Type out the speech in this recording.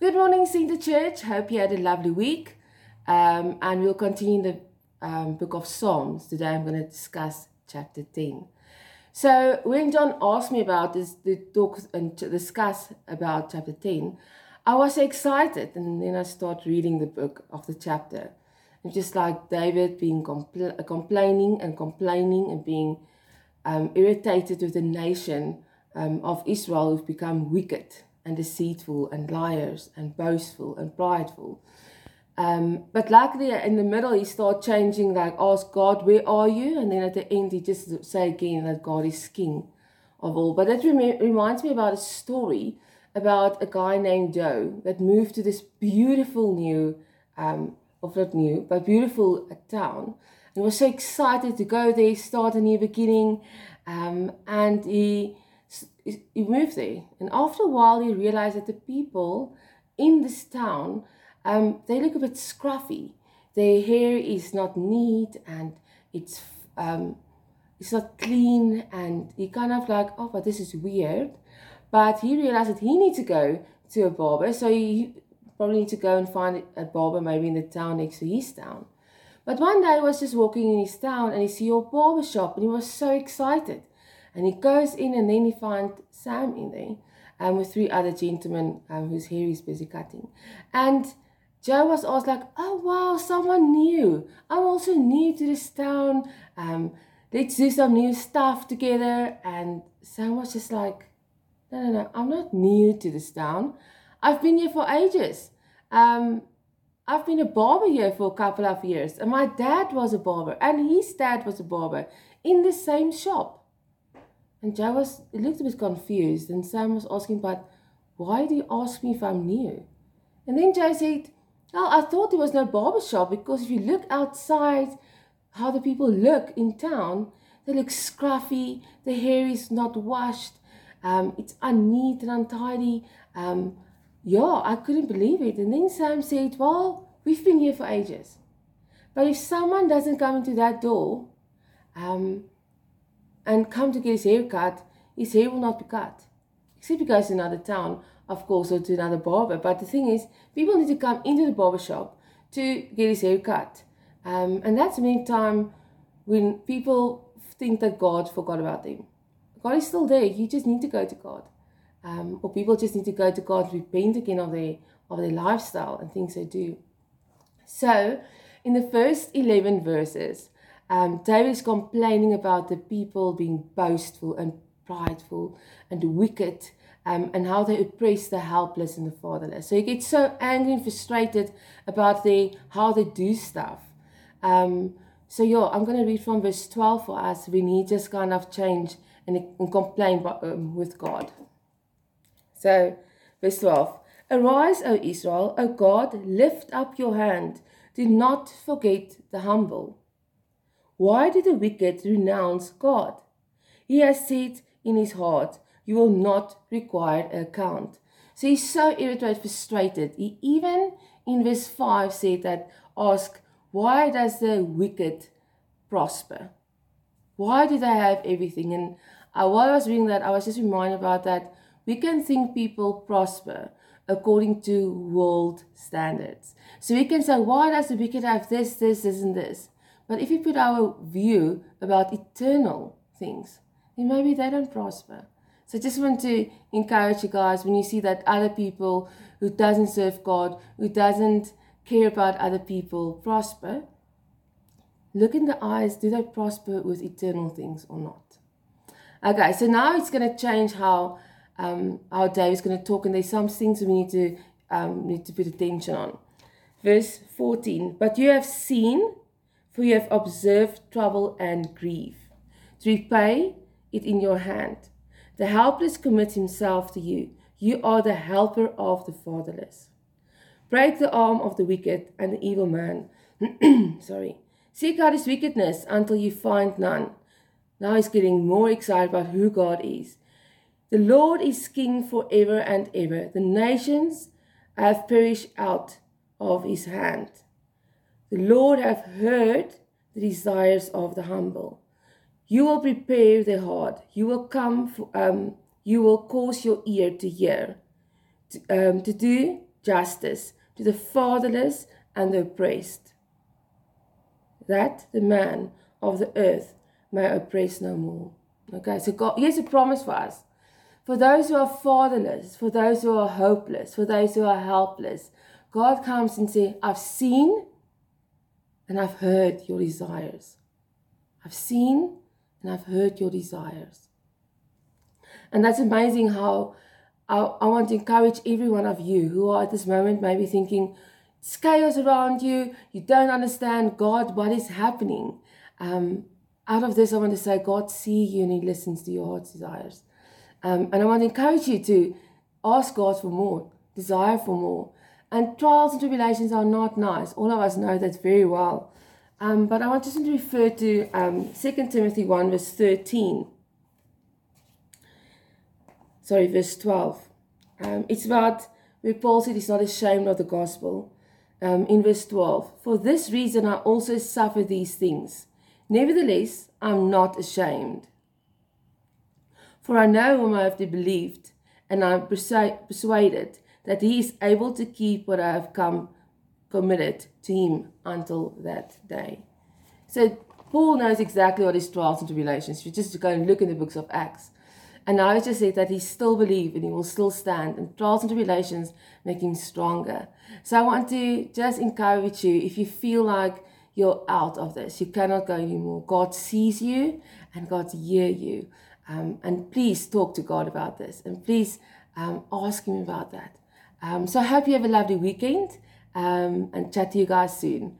Good morning, Center Church. Hope you had a lovely week. Um, and we'll continue the um, book of Psalms. Today I'm going to discuss chapter 10. So, when John asked me about this, to talk and to discuss about chapter 10, I was excited. And then I started reading the book of the chapter. And just like David being compl- complaining and complaining and being um, irritated with the nation um, of Israel who've become wicked and deceitful and liars and boastful and prideful. Um, but luckily, in the middle, he started changing, like, ask God, where are you? And then at the end, he just say again that God is king of all. But that rem- reminds me about a story about a guy named Joe that moved to this beautiful new, um, of not new, but beautiful town. And was so excited to go there, start a new beginning. Um, and he moved there. And after a while, he realized that the people in this town, um, they look a bit scruffy. Their hair is not neat and it's um, it's not clean. And he kind of like, oh, but this is weird. But he realized that he needs to go to a barber. So he probably need to go and find a barber maybe in the town next to his town. But one day he was just walking in his town and he see a barber shop and he was so excited. And he goes in and then he finds Sam in there um, with three other gentlemen um, whose hair he's busy cutting. And Joe was asked like, oh wow, someone new. I'm also new to this town. Um, let's do some new stuff together. And Sam was just like, no, no, no, I'm not new to this town. I've been here for ages. Um, I've been a barber here for a couple of years. And my dad was a barber and his dad was a barber in the same shop. And Joe was, a little bit confused, and Sam was asking, but why do you ask me if I'm new? And then Joe said, well, I thought there was no barber shop because if you look outside how the people look in town, they look scruffy, the hair is not washed, um, it's unneat and untidy. Um, yeah, I couldn't believe it. And then Sam said, well, we've been here for ages. But if someone doesn't come into that door, um, and come to get his hair cut, his hair will not be cut. Except he goes to another town, of course, or to another barber. But the thing is, people need to come into the barber shop to get his hair cut. Um, and that's many time when people think that God forgot about them. God is still there. You just need to go to God. Um, or people just need to go to God, to repent again of their of their lifestyle and things they do. So, in the first eleven verses, um, David is complaining about the people being boastful and prideful and wicked um, and how they oppress the helpless and the fatherless. So he gets so angry and frustrated about the, how they do stuff. Um, so, yeah, I'm going to read from verse 12 for us when he just kind of change and, and complain um, with God. So, verse 12 Arise, O Israel, O God, lift up your hand. Do not forget the humble. Why did the wicked renounce God? He has said in his heart, You will not require an account. So he's so irritated, frustrated. He even in verse 5 said that, Ask, why does the wicked prosper? Why do they have everything? And uh, while I was reading that, I was just reminded about that. We can think people prosper according to world standards. So we can say, why does the wicked have this, this, this, and this? But if we put our view about eternal things, then maybe they don't prosper. So I just want to encourage you guys when you see that other people who doesn't serve God, who doesn't care about other people prosper, look in the eyes, do they prosper with eternal things or not? Okay, so now it's going to change how um, our day is going to talk, and there's some things we need to um, need to put attention on. Verse 14, but you have seen for you have observed trouble and grief. To repay it in your hand. The helpless commits himself to you. You are the helper of the fatherless. Break the arm of the wicked and the evil man. Sorry. Seek out his wickedness until you find none. Now he's getting more excited about who God is. The Lord is king forever and ever. The nations have perished out of his hand. The Lord hath heard the desires of the humble. You will prepare the heart. You will come. Um, you will cause your ear to hear, to, um, to do justice to the fatherless and the oppressed, that the man of the earth may oppress no more. Okay, so God, here's a promise for us. For those who are fatherless, for those who are hopeless, for those who are helpless, God comes and says, I've seen and I've heard your desires. I've seen and I've heard your desires. And that's amazing how I, I want to encourage every one of you who are at this moment maybe thinking, it's chaos around you, you don't understand God, what is happening. Um, out of this, I want to say, God sees you and He listens to your heart's desires. Um, and I want to encourage you to ask God for more, desire for more. And trials and tribulations are not nice. All of us know that very well. Um, but I want just to refer to um, 2 Timothy 1, verse 13. Sorry, verse 12. Um, it's about where Paul said he's not ashamed of the gospel. Um, in verse 12, for this reason I also suffer these things. Nevertheless, I'm not ashamed. For I know whom I have believed, and I'm persuaded that he is able to keep what I have come committed to him until that day. So Paul knows exactly what his trials and tribulations. You just go and look in the books of Acts. And I just said that he still believes and he will still stand. And trials and tribulations make him stronger. So I want to just encourage you if you feel like you're out of this, you cannot go anymore. God sees you and God hears you. Um, and please talk to God about this and please um, ask Him about that. Um, so I hope you have a lovely weekend um, and chat to you guys soon.